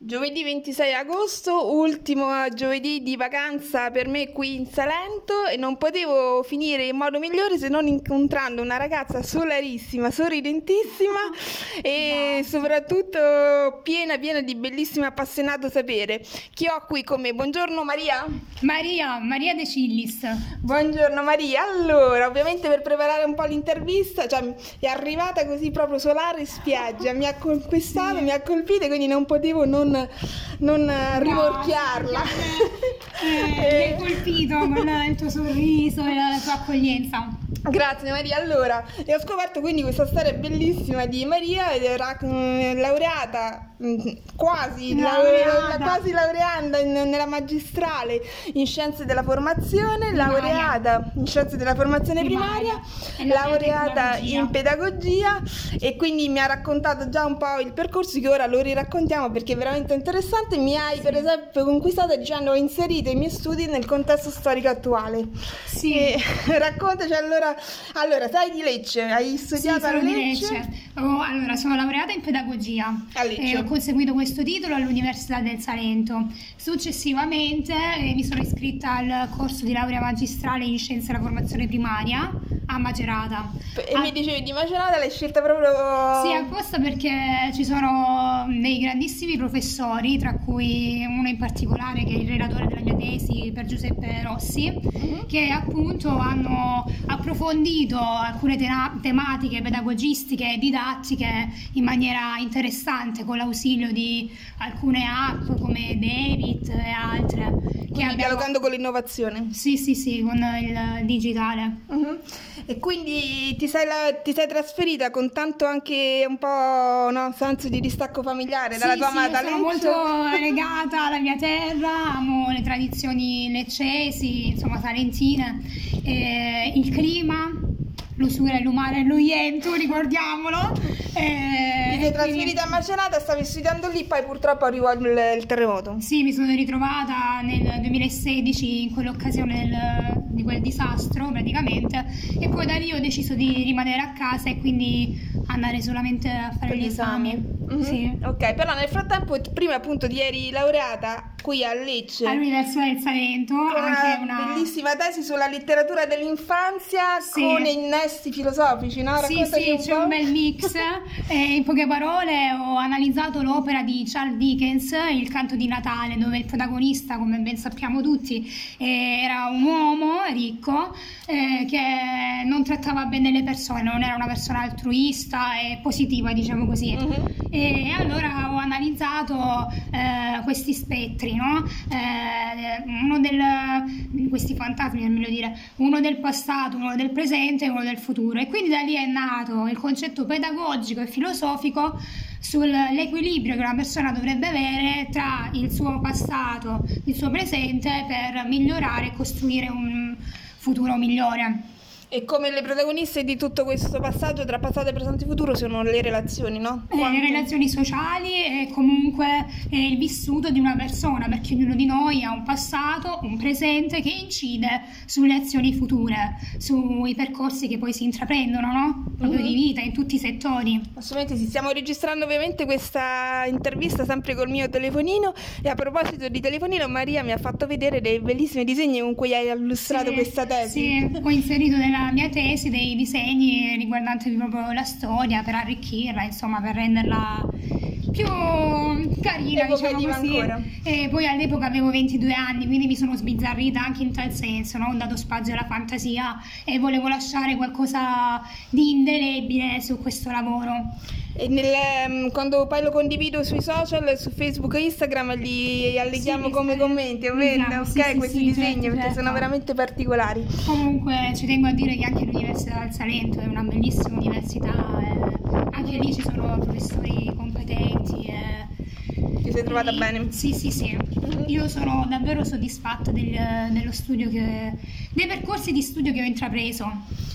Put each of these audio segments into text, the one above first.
Giovedì 26 agosto, ultimo giovedì di vacanza per me qui in Salento e non potevo finire in modo migliore se non incontrando una ragazza solarissima, sorridentissima e soprattutto piena piena di bellissimo e appassionato sapere. Chi ho qui con me? Buongiorno Maria. Maria, Maria De Cillis. Buongiorno Maria. Allora, ovviamente per preparare un po' l'intervista, cioè è arrivata così proprio solare spiaggia, mi ha conquistato, mi ha colpito, quindi non potevo non non, non rimorchiarla. Eh, mi hai colpito con il tuo sorriso e la tua accoglienza. Grazie Maria, allora, e ho scoperto quindi questa storia bellissima di Maria mm, laureata, quasi, laureata. quasi laureanda in, nella magistrale in scienze della formazione, primaria. laureata in scienze della formazione primaria, primaria laureata in pedagogia e quindi mi ha raccontato già un po' il percorso che ora lo riraccontiamo perché è veramente interessante. Mi hai sì. per esempio conquistato dicendo ho inserito i miei studi nel contesto storico attuale. Sì. E, raccontaci allora allora, sai di Lecce? Hai studiato sì, a Lecce? Lecce. Oh, allora, sono laureata in pedagogia e ho conseguito questo titolo all'Università del Salento. Successivamente eh, mi sono iscritta al corso di laurea magistrale in scienze della formazione primaria a Macerata. E a... mi dicevi di Macerata l'hai scelta proprio... Sì, apposta perché ci sono dei grandissimi professori, tra cui uno in particolare che è il relatore della mia tesi per Giuseppe Rossi, uh-huh. che appunto hanno approfondito alcune te- tematiche pedagogistiche e didattiche in maniera interessante con l'ausilio di alcune app come David e altre. Che abbiamo... dialogando con l'innovazione. Sì, sì, sì, con il digitale. Uh-huh. E quindi ti sei, la, ti sei, trasferita con tanto anche un po' no, senso di distacco familiare sì, dalla tua sì, amata Lecce? sono molto legata alla mia terra, amo le tradizioni leccesi, insomma salentine, e il clima l'usura, l'umare e lo iento, ricordiamolo. Eh, Ti sei trasferita a Macerata, stavi studiando lì, poi purtroppo arrivò il, il, terremoto. Sì, mi sono ritrovata nel 2016 in quell'occasione del, di quel disastro praticamente e poi da lì ho deciso di rimanere a casa e quindi andare solamente a fare per gli esami. esami. Mm-hmm. Sì. Ok, però nel frattempo, prima appunto di eri laureata qui a Lecce all'Università del Salento, anche una, bellissima tesi sulla letteratura dell'infanzia sì. con innesti filosofici, no? Sì, sì, un c'è po'. un bel mix. eh, in poche parole ho analizzato l'opera di Charles Dickens, Il canto di Natale, dove il protagonista, come ben sappiamo tutti, eh, era un uomo ricco eh, che non trattava bene le persone, non era una persona altruista e positiva, diciamo così. Mm-hmm. E allora ho analizzato eh, questi spettri, no? eh, uno del, questi fantasmi, per meglio dire, uno del passato, uno del presente e uno del futuro. E quindi da lì è nato il concetto pedagogico e filosofico sull'equilibrio che una persona dovrebbe avere tra il suo passato, e il suo presente per migliorare e costruire un futuro migliore. E come le protagoniste di tutto questo passaggio tra passato, presente e futuro sono le relazioni, no? Eh, le relazioni sociali e comunque eh, il vissuto di una persona, perché ognuno di noi ha un passato, un presente che incide sulle azioni future, sui percorsi che poi si intraprendono, no? Proprio mm. di vita in tutti i settori. Assolutamente sì, stiamo registrando ovviamente questa intervista sempre col mio telefonino e a proposito di telefonino Maria mi ha fatto vedere dei bellissimi disegni con cui hai illustrato sì, questa tesi. Sì, ho inserito nella nella mia tesi dei disegni riguardanti proprio la storia per arricchirla, insomma, per renderla più carina, diciamo così. Ancora. E poi all'epoca avevo 22 anni, quindi mi sono sbizzarrita anche in tal senso, no? ho dato spazio alla fantasia e volevo lasciare qualcosa di indelebile su questo lavoro. E nel, ehm, quando poi lo condivido sui social, su Facebook e Instagram, li alleghiamo sì, come commenti, ovviamente, ok? Sì, questi sì, disegni certo, perché certo. sono veramente particolari. Comunque ci tengo a dire che anche l'Università del Salento è una bellissima università, eh, anche lì ci sono professori competenti. Eh, ti sei trovata e, bene? Sì, sì, sì. Io sono davvero soddisfatta del, dello studio che, dei percorsi di studio che ho intrapreso.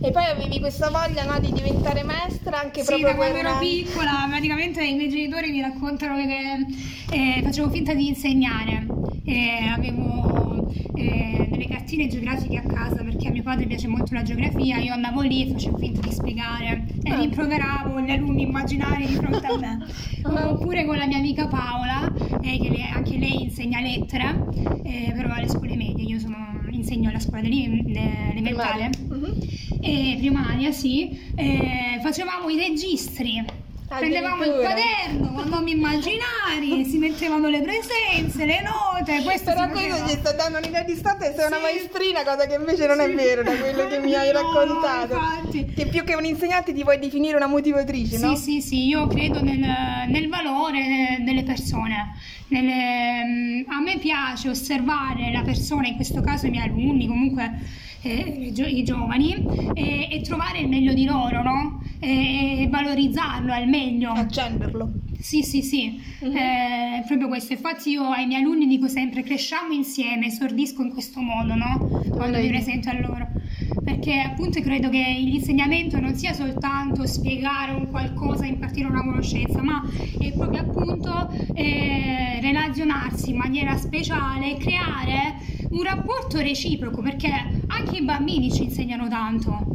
E poi avevi questa voglia no, di diventare maestra anche sì, proprio da quando ero piccola, praticamente i miei genitori mi raccontano che eh, facevo finta di insegnare. E avevo eh, delle cartine geografiche a casa perché a mio padre piace molto la geografia, io andavo lì e facevo finta di spiegare e rimproveravo gli alunni immaginari di fronte a me. Oppure con la mia amica Paola eh, che lei, anche lei insegna lettere, eh, però alle scuole medie, io sono, insegno alla scuola elementare, Mhm. e primaria sì, eh, facevamo i registri. Prendevamo il quaderno con nomi immaginari, si mettevano le presenze, le note, questo Però questo ci sta dando un'idea di stato e sei una Sì. maestrina, cosa che invece non è Sì. vero da quello che mi hai No, no, raccontato. infatti. che più che un insegnante ti vuoi definire una motivatrice, no? Sì, sì, sì, io credo nel, nel valore delle persone. Nelle- mm, a me piace osservare la persona, in questo caso i miei alunni, comunque eh, i gio- i giovani, e, e trovare il meglio di loro, no? E, e valorizzarlo al meglio. Accenderlo. Sì, sì, sì, Mhm. è proprio questo. Infatti io ai miei alunni dico sempre cresciamo insieme, esordisco in questo modo, no? Quando mi presento a loro. Perché appunto credo che l'insegnamento non sia soltanto spiegare un qualcosa, impartire una conoscenza, ma è proprio appunto eh, relazionarsi in maniera speciale, creare un rapporto reciproco, perché anche i bambini ci insegnano tanto.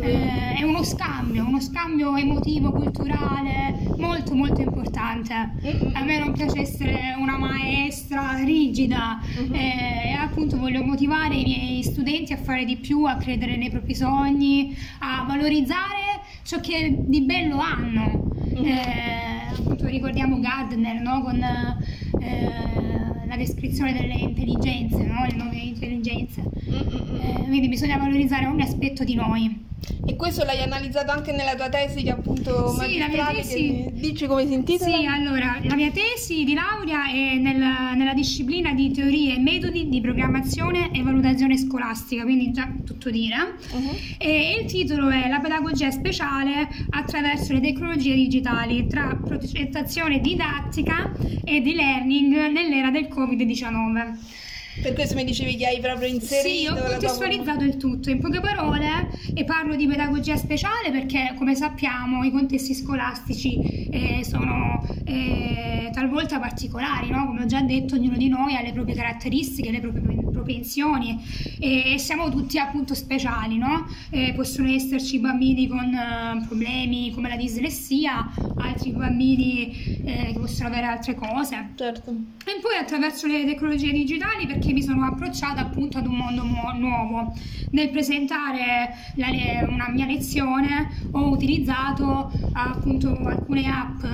Eh, è uno scambio, uno scambio emotivo, culturale, molto molto importante. Mm-mm. A me non piace essere una maestra rigida Mhm. eh, e appunto voglio motivare i miei studenti a fare di più, a credere nei propri sogni, a valorizzare ciò che di bello hanno. Mhm. Eh, appunto ricordiamo Gardner no? con eh, la descrizione delle intelligenze, no? le nuove intelligenze. Mm-mm. Eh, quindi bisogna valorizzare ogni aspetto di noi. E questo l'hai analizzato anche nella tua tesi che appunto Sì, la mia tesi- dici come si intitola? Sì, allora, la mia tesi di laurea è nella, nella disciplina di teorie e metodi di programmazione e valutazione scolastica, quindi già tutto dire. Mhm. E il titolo è La pedagogia speciale attraverso le tecnologie digitali tra progettazione didattica e di learning nell'era del Covid-19. Per questo mi dicevi che hai proprio inserito Sì, ho la tua- contestualizzato il tutto in poche parole e parlo di pedagogia speciale perché, come sappiamo, i contesti scolastici eh, sono eh, talvolta particolari, no? come ho già detto, ognuno di noi ha le proprie caratteristiche, le proprie propensioni e siamo tutti appunto speciali, no? Eh, possono esserci bambini con eh, problemi come la dislessia, altri bambini eh, che possono avere altre cose. Certo. E poi attraverso le tecnologie digitali perché mi sono approcciata appunto ad un mondo mu- nuovo. Nel presentare le- una mia lezione ho utilizzato appunto alcune app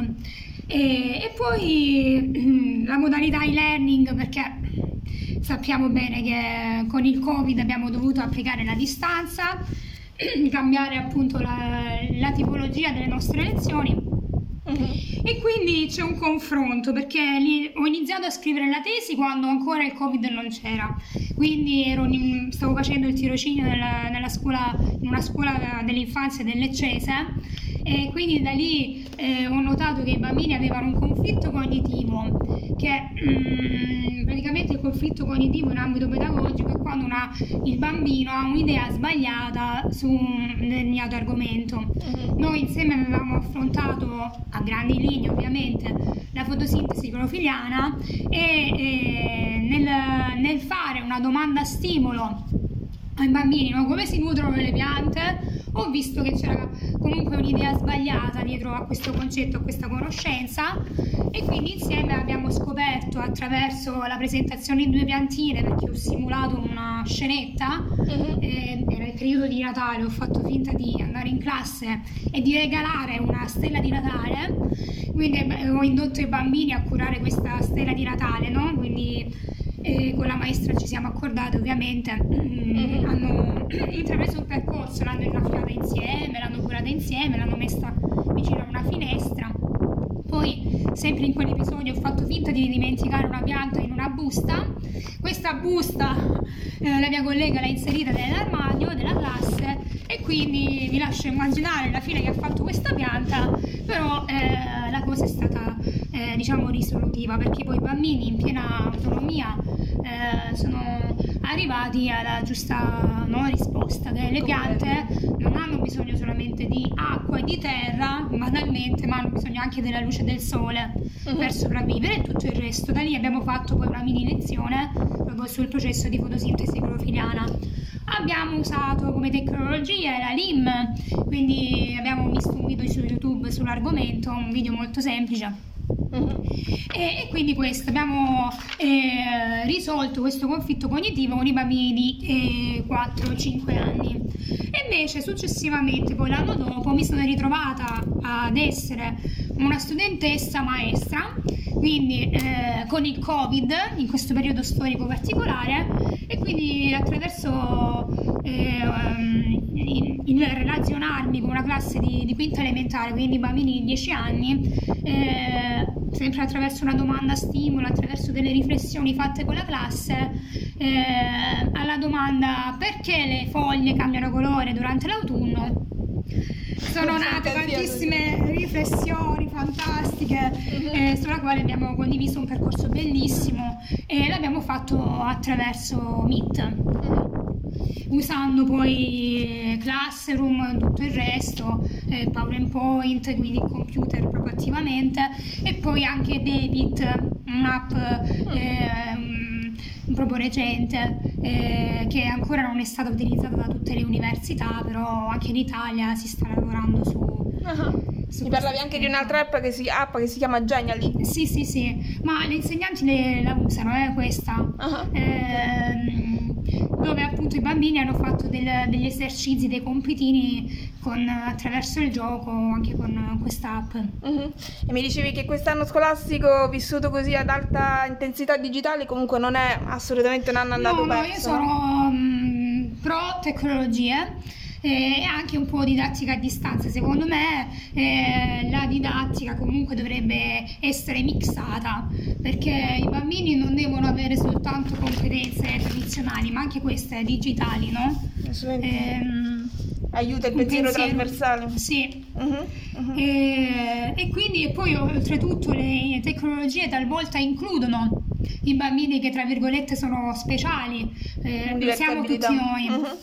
e, e poi la modalità e-learning perché sappiamo bene che con il Covid abbiamo dovuto applicare la distanza, cambiare appunto la, la tipologia delle nostre lezioni Mhm. e quindi c'è un confronto perché ho iniziato a scrivere la tesi quando ancora il Covid non c'era. Quindi in- stavo facendo il tirocinio nella, nella scuola, in una scuola dell'infanzia del Leccese e quindi da lì eh, ho notato che i bambini avevano un conflitto cognitivo che mm, praticamente il conflitto cognitivo in ambito pedagogico è quando una- il bambino ha un'idea sbagliata su un determinato argomento. Mhm. Noi insieme avevamo affrontato a grandi linee ovviamente la fotosintesi clorofiliana e, eh, nel, nel fare una domanda stimolo ai bambini no? come si nutrono le piante ho visto che c'era comunque un'idea sbagliata dietro a questo concetto, a questa conoscenza e quindi insieme abbiamo scoperto attraverso la presentazione di due piantine perché ho simulato una scenetta eh, era il periodo di Natale, ho fatto finta di andare in classe e di regalare una stella di Natale, quindi eh, ho indotto i bambini a curare questa stella di Natale, no? Quindi eh, con la maestra ci siamo accordate ovviamente, mm, hanno intrapreso un percorso, l'hanno innaffiata insieme, l'hanno curata insieme, l'hanno messa vicino a una finestra. Poi, sempre in quell'episodio, ho fatto finta di dimenticare una pianta in una busta. Questa busta eh, la mia collega l'ha inserita nell'armadio della classe e quindi vi lascio immaginare la fine che ha fatto questa pianta, però eh, la cosa è stata eh, diciamo risolutiva perché poi i bambini in piena autonomia eh, sono arrivati alla giusta no, risposta che le piante. Non hanno bisogno solamente di acqua e di terra banalmente ma hanno bisogno anche della luce del sole Mhm. per sopravvivere e tutto il resto. Da lì abbiamo fatto poi una mini lezione proprio sul processo di fotosintesi clorofiliana abbiamo usato come tecnologia la LIM quindi abbiamo visto un video su YouTube sull'argomento un video molto semplice Uh-huh. E, e, quindi questo, abbiamo eh, risolto questo conflitto cognitivo con i bambini di eh, 4-5 anni. E invece successivamente, poi l'anno dopo, mi sono ritrovata ad essere una studentessa maestra, quindi eh, con il Covid, in questo periodo storico particolare, e quindi attraverso um, il, il, relazionarmi con una classe di, di, quinta elementare, quindi bambini di 10 anni, eh, sempre attraverso una domanda stimolo, attraverso delle riflessioni fatte con la classe, eh, alla domanda perché le foglie cambiano colore durante l'autunno, sono nate tantissime riflessioni fantastiche eh, sulla quale abbiamo condiviso un percorso bellissimo e l'abbiamo fatto attraverso Meet. Mhm. usando poi Classroom e tutto il resto, eh, PowerPoint, quindi il computer proprio attivamente e poi anche David, un'app eh, proprio recente eh, che ancora non è stata utilizzata da tutte le università, però anche in Italia si sta lavorando su... Uh-huh. Mi parlavi anche di un'altra app che si, app che si chiama Genially. Sì, sì, sì, ma gli insegnanti le, la usano, eh, questa. Uh-huh. Eh, dove appunto i bambini hanno fatto del, degli esercizi, dei compitini con, attraverso il gioco, anche con questa app. Uh-huh. E mi dicevi che quest'anno scolastico vissuto così ad alta intensità digitale comunque non è assolutamente un anno andato no, perso. No, io sono um, pro tecnologie e anche un po' didattica a distanza. Secondo me eh, la didattica comunque dovrebbe essere mixata perché i bambini non devono avere soltanto competenze tradizionali ma anche queste digitali, no? Ehm, Aiuta il pensiero, pensiero, trasversale. Sì. Uh-huh, uh-huh. E, e, quindi e poi oltretutto le tecnologie talvolta includono i bambini che tra virgolette sono speciali, eh, siamo tutti noi. Uh-huh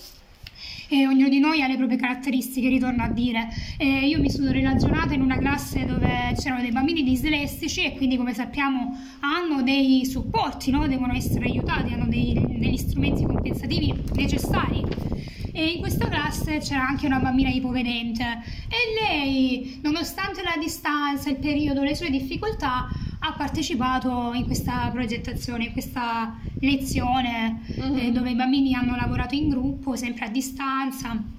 e ognuno di noi ha le proprie caratteristiche, ritorno a dire. E io mi sono relazionata in una classe dove c'erano dei bambini dislessici e quindi come sappiamo hanno dei supporti, no? devono essere aiutati, hanno dei, degli strumenti compensativi necessari e in questa classe c'era anche una bambina ipovedente e lei, nonostante la distanza, il periodo, le sue difficoltà, ha partecipato in questa progettazione, in questa lezione mm-hmm. eh, dove i bambini hanno lavorato in gruppo, sempre a distanza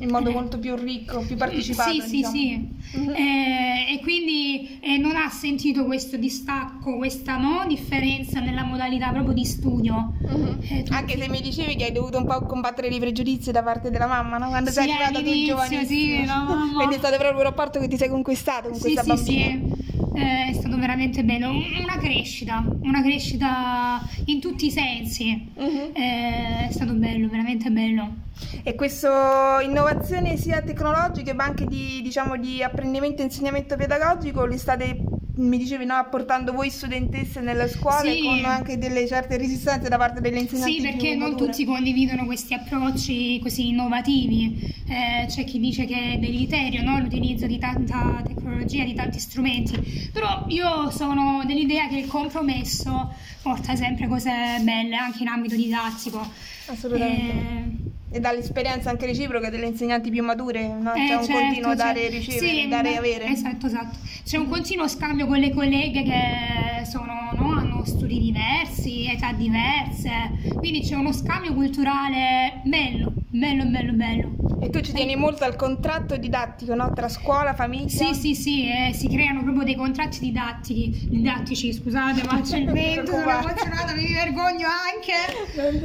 in modo eh. molto più ricco, più partecipato. Sì, diciamo. sì, sì. Mm-hmm. Eh, e quindi eh, non ha sentito questo distacco, questa no, differenza nella modalità proprio di studio. Mm-hmm. Anche se mi dicevi che hai dovuto un po' combattere i pregiudizi da parte della mamma, no? Quando sì, sei arrivata tu giovanissima. Sì, mamma. Quindi è stato proprio un rapporto che ti sei conquistato con sì, questa sì, bambina. Sì, eh, è stato veramente bello, una crescita, una crescita in tutti i sensi. Eh, è stato bello, veramente bello. E questa innovazione sia tecnologica ma anche di, diciamo, di apprendimento e insegnamento pedagogico li state mi dicevi no, apportando voi studentesse nelle scuole sì. con anche delle certe resistenze da parte delle insegnanti sì perché non tutti condividono questi approcci così innovativi eh, c'è chi dice che è deleterio no? l'utilizzo di tanta tecnologia di tanti strumenti però io sono dell'idea che il compromesso porta sempre cose belle anche in ambito didattico assolutamente eh, e dall'esperienza anche reciproca delle insegnanti più mature, no? Eh, c'è un certo, continuo certo. dare e ricevere, sì, dare e avere. Esatto, esatto. C'è un continuo scambio con le colleghe che sono, no? hanno studi diversi, età diverse, quindi c'è uno scambio culturale bello, bello, bello, bello. E tu ci tieni molto al contratto didattico, no? Tra scuola, famiglia? Sì, sì, sì, eh, si creano proprio dei contratti didattici, didattici, scusate, ma c'è il vento, sono emozionata, mi vergogno anche.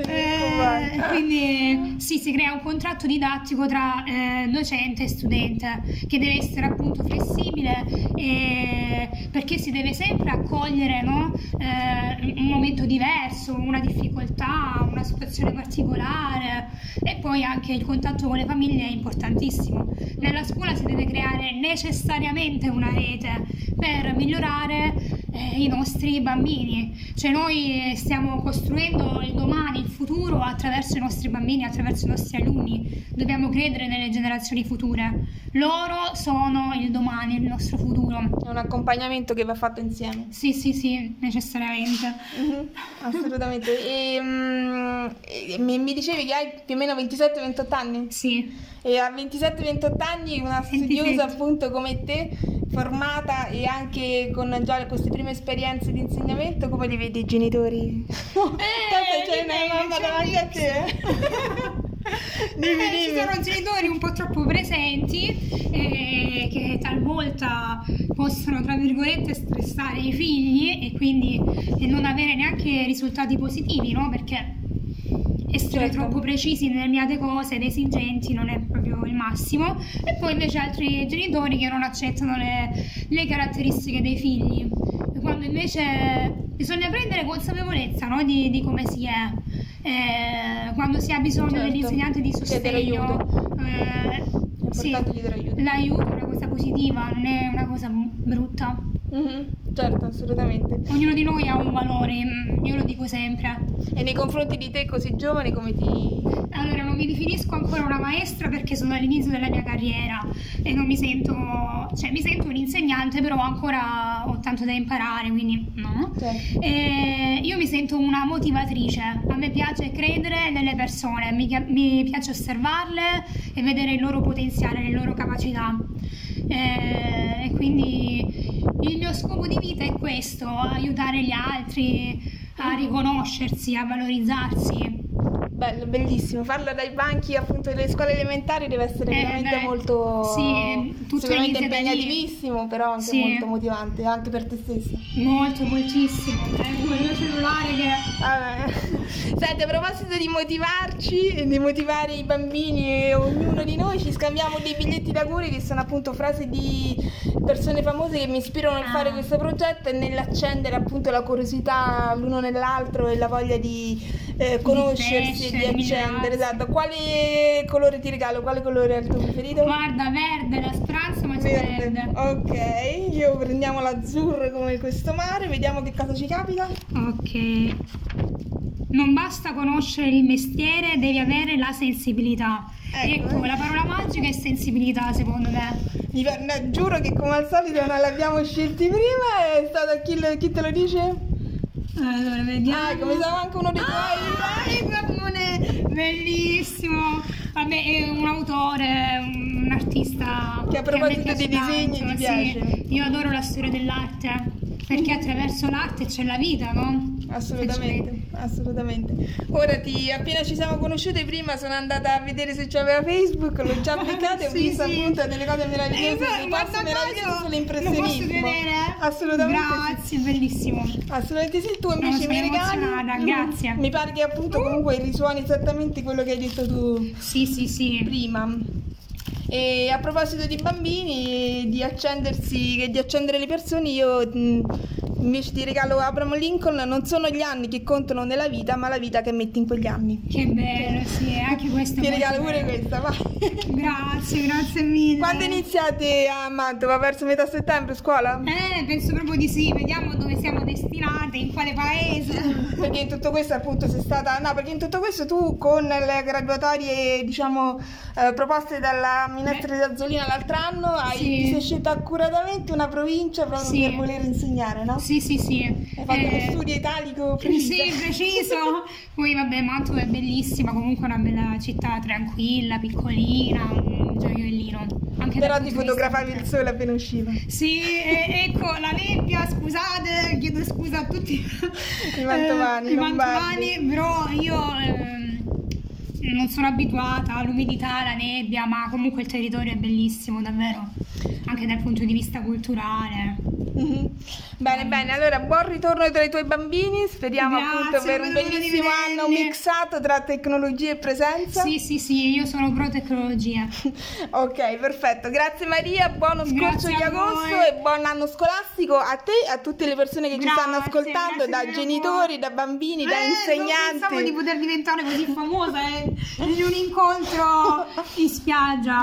Eh, quindi sì, si crea un contratto didattico tra eh, docente e studente che deve essere appunto flessibile perché si deve sempre accogliere no? Eh, un momento diverso, una difficoltà, una situazione particolare e poi anche il contatto con le famiglie famiglia è importantissimo. Nella scuola si deve creare necessariamente una rete per migliorare eh, i nostri bambini. Cioè noi stiamo costruendo il domani, il futuro attraverso i nostri bambini, attraverso i nostri alunni. Dobbiamo credere nelle generazioni future. Loro sono il domani, il nostro futuro. È un accompagnamento che va fatto insieme. Sì, sì, sì, necessariamente. Mm-hmm, assolutamente. E, um, mi, mi dicevi che hai più o meno 27-28 anni? Sì. E a 27-28 anni una studiosa appunto come te formata e anche con già queste prime esperienze di insegnamento, come li vedi i genitori? Eh, c'è una mamma davanti a te. Dimmi, eh, ci sono genitori un po' troppo presenti eh, che talvolta possono, tra virgolette, stressare i figli e quindi e non avere neanche risultati positivi, no? Perché essere certo. troppo precisi nelle determinate cose ed esigenti non è proprio massimo. E poi invece altri genitori che non accettano le, le caratteristiche dei figli. Quando invece bisogna prendere consapevolezza no? di, di come si è eh, quando si ha bisogno certo. dell'insegnante di sostegno, eh, sì, l'aiuto è una cosa positiva, non è una cosa brutta. Mm-hmm. Certo, assolutamente. Ognuno di noi ha un valore, io lo dico sempre. E nei confronti di te così giovane come ti... Allora, non mi definisco ancora una maestra perché sono all'inizio della mia carriera e non mi sento... cioè mi sento un insegnante però ancora ho tanto da imparare, quindi no. Certo. Io mi sento una motivatrice, a me piace credere nelle persone, mi, mi piace osservarle e vedere il loro potenziale, le loro capacità. E, e quindi il mio scopo di vita è questo, aiutare gli altri a riconoscersi, a valorizzarsi. Bello, bellissimo. Farlo dai banchi appunto delle scuole elementari deve essere eh, veramente beh, molto sì, tutto sicuramente impegnativisimo, però anche sì. molto motivante, anche per te stessa. Molto, moltissimo. Ecco il mio cellulare che. Vabbè. Senti, a proposito di motivarci e di motivare i bambini e ognuno di noi, ci scambiamo dei biglietti d'auguri che sono appunto frasi di persone famose che mi ispirano a fare ah. questo progetto e nell'accendere appunto la curiosità l'uno nell'altro e la voglia di eh, conoscersi e di accendere. Esatto. Quale colore ti regalo? Quale colore è il tuo preferito? Guarda, verde, la speranza ma verde. verde. Ok, io prendiamo l'azzurro come questo mare, vediamo che cosa ci capita. Ok. Non basta conoscere il mestiere, devi avere la sensibilità. Ecco, ecco la parola magica è sensibilità secondo me. No, giuro che come al solito non l'abbiamo scelti prima, è stato chi, chi te lo dice? Allora, vediamo. Ah, come siamo anche uno dei tuoi. Ah, Guardone, bellissimo. Vabbè, è un autore, un artista. Che a proposito dei disegni tanto, ti piace? Sì. Io adoro la storia dell'arte perché attraverso l'arte c'è la vita, no? Assolutamente, assolutamente. Ora ti, appena ci siamo conosciute prima sono andata a vedere se c'aveva Facebook, l'ho già beccato e ho sì, visto sì. appunto delle cose meravigliose, eh, passo meraviglioso sull'impressionismo. Assolutamente. Grazie, sì. bellissimo. Assolutamente sì, tu invece mi regali. grazie. Mi pare che appunto comunque risuoni esattamente quello che hai detto tu. Sì, sì, sì. Prima. E a proposito di bambini, di accendersi, di accendere le persone, io invece ti regalo Abraham Lincoln, non sono gli anni che contano nella vita, ma la vita che metti in quegli anni. Che bello, sì, anche questo. ti regalo pure bello. questa, vai. Grazie, grazie mille. Quando iniziate a Mantova? Verso metà settembre scuola? Eh, penso proprio di sì, vediamo dove siamo destinate, in quale paese. perché in tutto questo appunto sei stata, no, perché in tutto questo tu con le graduatorie, diciamo, eh, proposte dalla ministra di Azzolina l'altro anno, hai, sì. ti sei scelta accuratamente una provincia proprio sì. per voler insegnare, no? Sì, sì, sì. Hai fatto eh, lo studio italico preciso. Sì, preciso. Poi vabbè, Mantova è bellissima, comunque una bella città tranquilla, piccolina, un gioiellino. Anche Però ti fotografavi il sole appena usciva. Sì, e, ecco, la nebbia, scusate, chiedo scusa a tutti i mantovani, eh, i mantovani però io... Eh, non sono abituata all'umidità, alla nebbia, ma comunque il territorio è bellissimo, davvero, anche dal punto di vista culturale. Mm-hmm. Bene, bene, allora buon ritorno tra i tuoi bambini, speriamo Grazie, appunto per un bellissimo anno mixato tra tecnologia e presenza. Sì, sì, sì, io sono pro tecnologia. ok, perfetto, grazie Maria, buono scorcio di agosto e buon anno scolastico a te e a tutte le persone che grazie, ci stanno ascoltando, da genitori, da bambini, eh, da insegnanti. Pensavo di poter diventare così famosa eh, in un incontro in spiaggia.